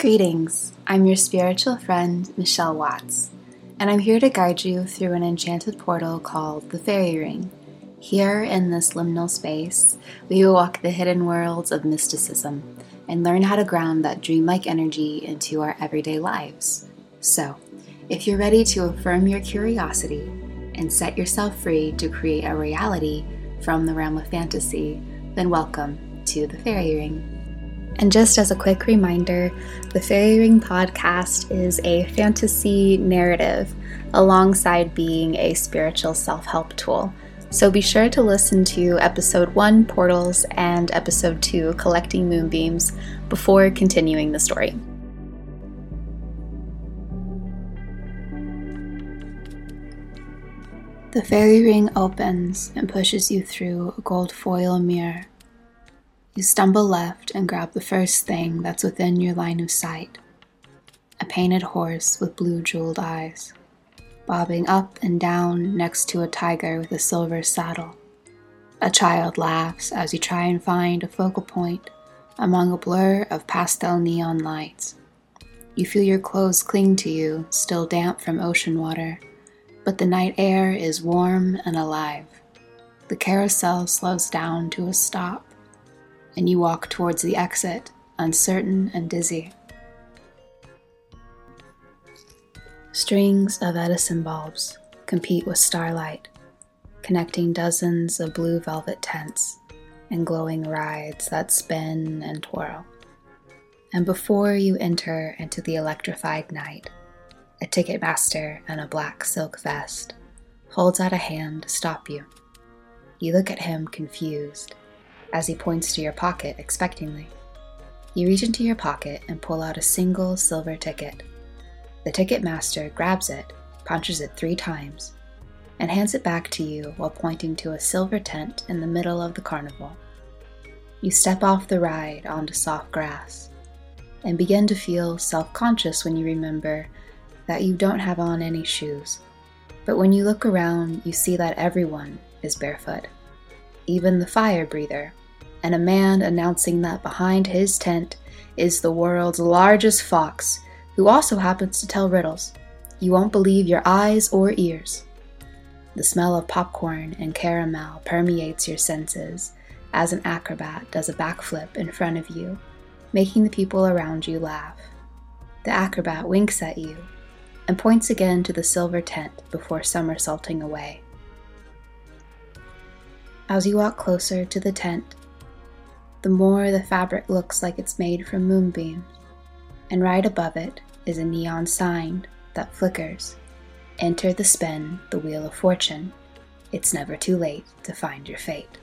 Greetings, I'm your spiritual friend, Michelle Watts, and I'm here to guide you through an enchanted portal called the Fairy Ring. Here in this liminal space, we will walk the hidden worlds of mysticism and learn how to ground that dreamlike energy into our everyday lives. So, if you're ready to affirm your curiosity and set yourself free to create a reality from the realm of fantasy, then welcome to the Fairy Ring. And just as a quick reminder, the Fairy Ring podcast is a fantasy narrative alongside being a spiritual self help tool. So be sure to listen to episode 1, Portals, and episode 2, Collecting Moonbeams, before continuing the story. The fairy ring opens and pushes you through a gold foil mirror you stumble left and grab the first thing that's within your line of sight a painted horse with blue jeweled eyes, bobbing up and down next to a tiger with a silver saddle. A child laughs as you try and find a focal point among a blur of pastel neon lights. You feel your clothes cling to you, still damp from ocean water, but the night air is warm and alive. The carousel slows down to a stop and you walk towards the exit, uncertain and dizzy. Strings of Edison bulbs compete with starlight, connecting dozens of blue velvet tents and glowing rides that spin and twirl. And before you enter into the electrified night, a ticket master in a black silk vest holds out a hand to stop you. You look at him confused as he points to your pocket expectingly. You reach into your pocket and pull out a single silver ticket. The ticket master grabs it, punches it three times, and hands it back to you while pointing to a silver tent in the middle of the carnival. You step off the ride onto soft grass and begin to feel self conscious when you remember that you don't have on any shoes. But when you look around, you see that everyone is barefoot, even the fire breather and a man announcing that behind his tent is the world's largest fox, who also happens to tell riddles. You won't believe your eyes or ears. The smell of popcorn and caramel permeates your senses as an acrobat does a backflip in front of you, making the people around you laugh. The acrobat winks at you and points again to the silver tent before somersaulting away. As you walk closer to the tent, the more the fabric looks like it's made from moonbeams, and right above it is a neon sign that flickers. Enter the spin, the wheel of fortune. It's never too late to find your fate.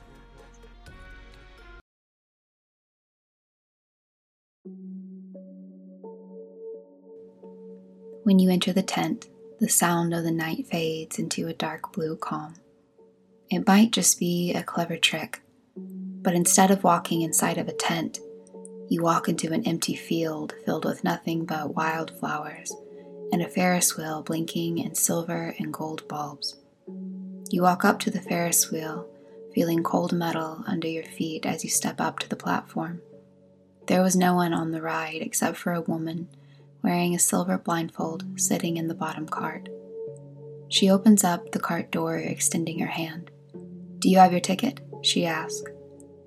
When you enter the tent, the sound of the night fades into a dark blue calm. It might just be a clever trick but instead of walking inside of a tent, you walk into an empty field filled with nothing but wildflowers and a Ferris wheel blinking in silver and gold bulbs. You walk up to the Ferris wheel, feeling cold metal under your feet as you step up to the platform. There was no one on the ride except for a woman wearing a silver blindfold sitting in the bottom cart. She opens up the cart door, extending her hand. Do you have your ticket? she asks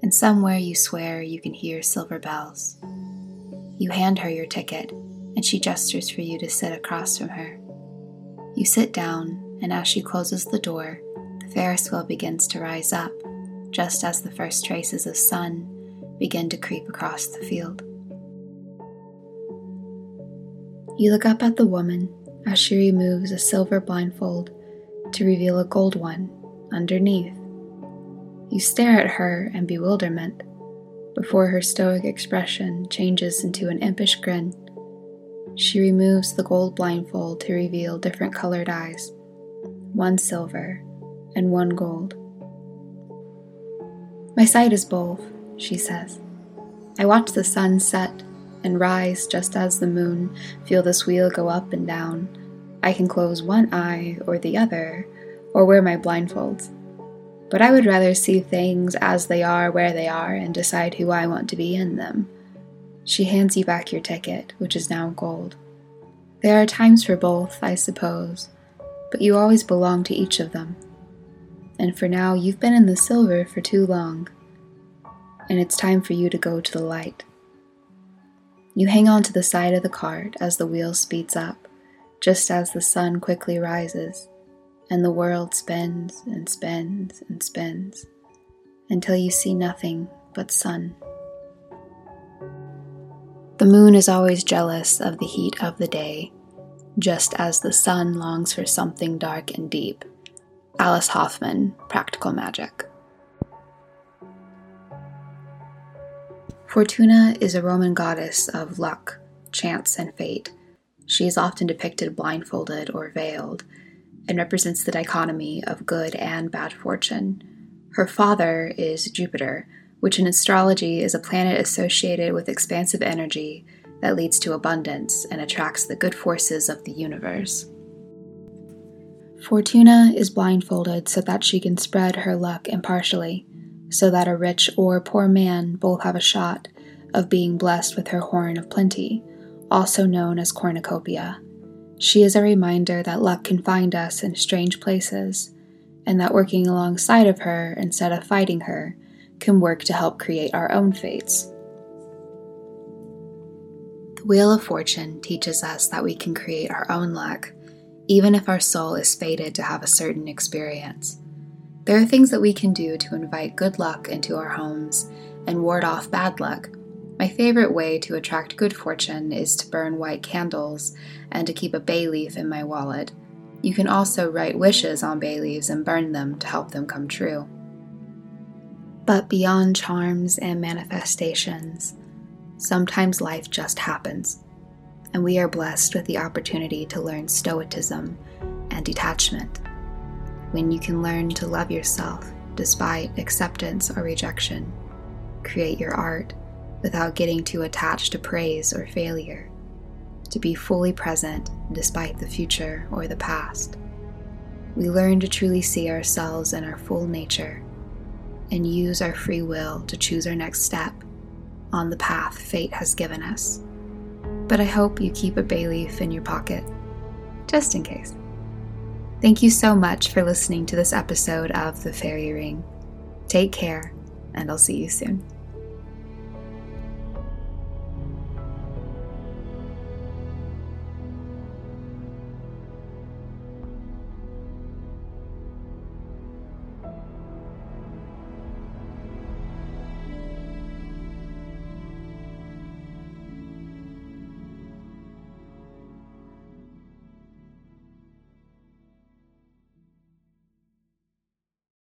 and somewhere you swear you can hear silver bells. You hand her your ticket, and she gestures for you to sit across from her. You sit down, and as she closes the door, the Ferris wheel begins to rise up, just as the first traces of sun begin to creep across the field. You look up at the woman as she removes a silver blindfold to reveal a gold one underneath. You stare at her in bewilderment before her stoic expression changes into an impish grin. She removes the gold blindfold to reveal different colored eyes one silver and one gold. My sight is both, she says. I watch the sun set and rise just as the moon, feel this wheel go up and down. I can close one eye or the other, or wear my blindfolds but I would rather see things as they are where they are and decide who I want to be in them. She hands you back your ticket, which is now gold. There are times for both, I suppose, but you always belong to each of them. And for now, you've been in the silver for too long, and it's time for you to go to the light. You hang on to the side of the cart as the wheel speeds up, just as the sun quickly rises, and the world spends and spends and spends until you see nothing but sun. The moon is always jealous of the heat of the day, just as the sun longs for something dark and deep. Alice Hoffman, Practical Magic. Fortuna is a Roman goddess of luck, chance, and fate. She is often depicted blindfolded or veiled and represents the dichotomy of good and bad fortune. Her father is Jupiter, which in astrology is a planet associated with expansive energy that leads to abundance and attracts the good forces of the universe. Fortuna is blindfolded so that she can spread her luck impartially so that a rich or poor man both have a shot of being blessed with her horn of plenty, also known as cornucopia. She is a reminder that luck can find us in strange places, and that working alongside of her instead of fighting her can work to help create our own fates. The Wheel of Fortune teaches us that we can create our own luck, even if our soul is fated to have a certain experience. There are things that we can do to invite good luck into our homes and ward off bad luck. My favorite way to attract good fortune is to burn white candles and to keep a bay leaf in my wallet. You can also write wishes on bay leaves and burn them to help them come true. But beyond charms and manifestations, sometimes life just happens, and we are blessed with the opportunity to learn stoicism and detachment when you can learn to love yourself despite acceptance or rejection. Create your art without getting too attached to praise or failure. To be fully present despite the future or the past. We learn to truly see ourselves in our full nature and use our free will to choose our next step on the path fate has given us. But I hope you keep a bay leaf in your pocket, just in case. Thank you so much for listening to this episode of The Fairy Ring. Take care, and I'll see you soon.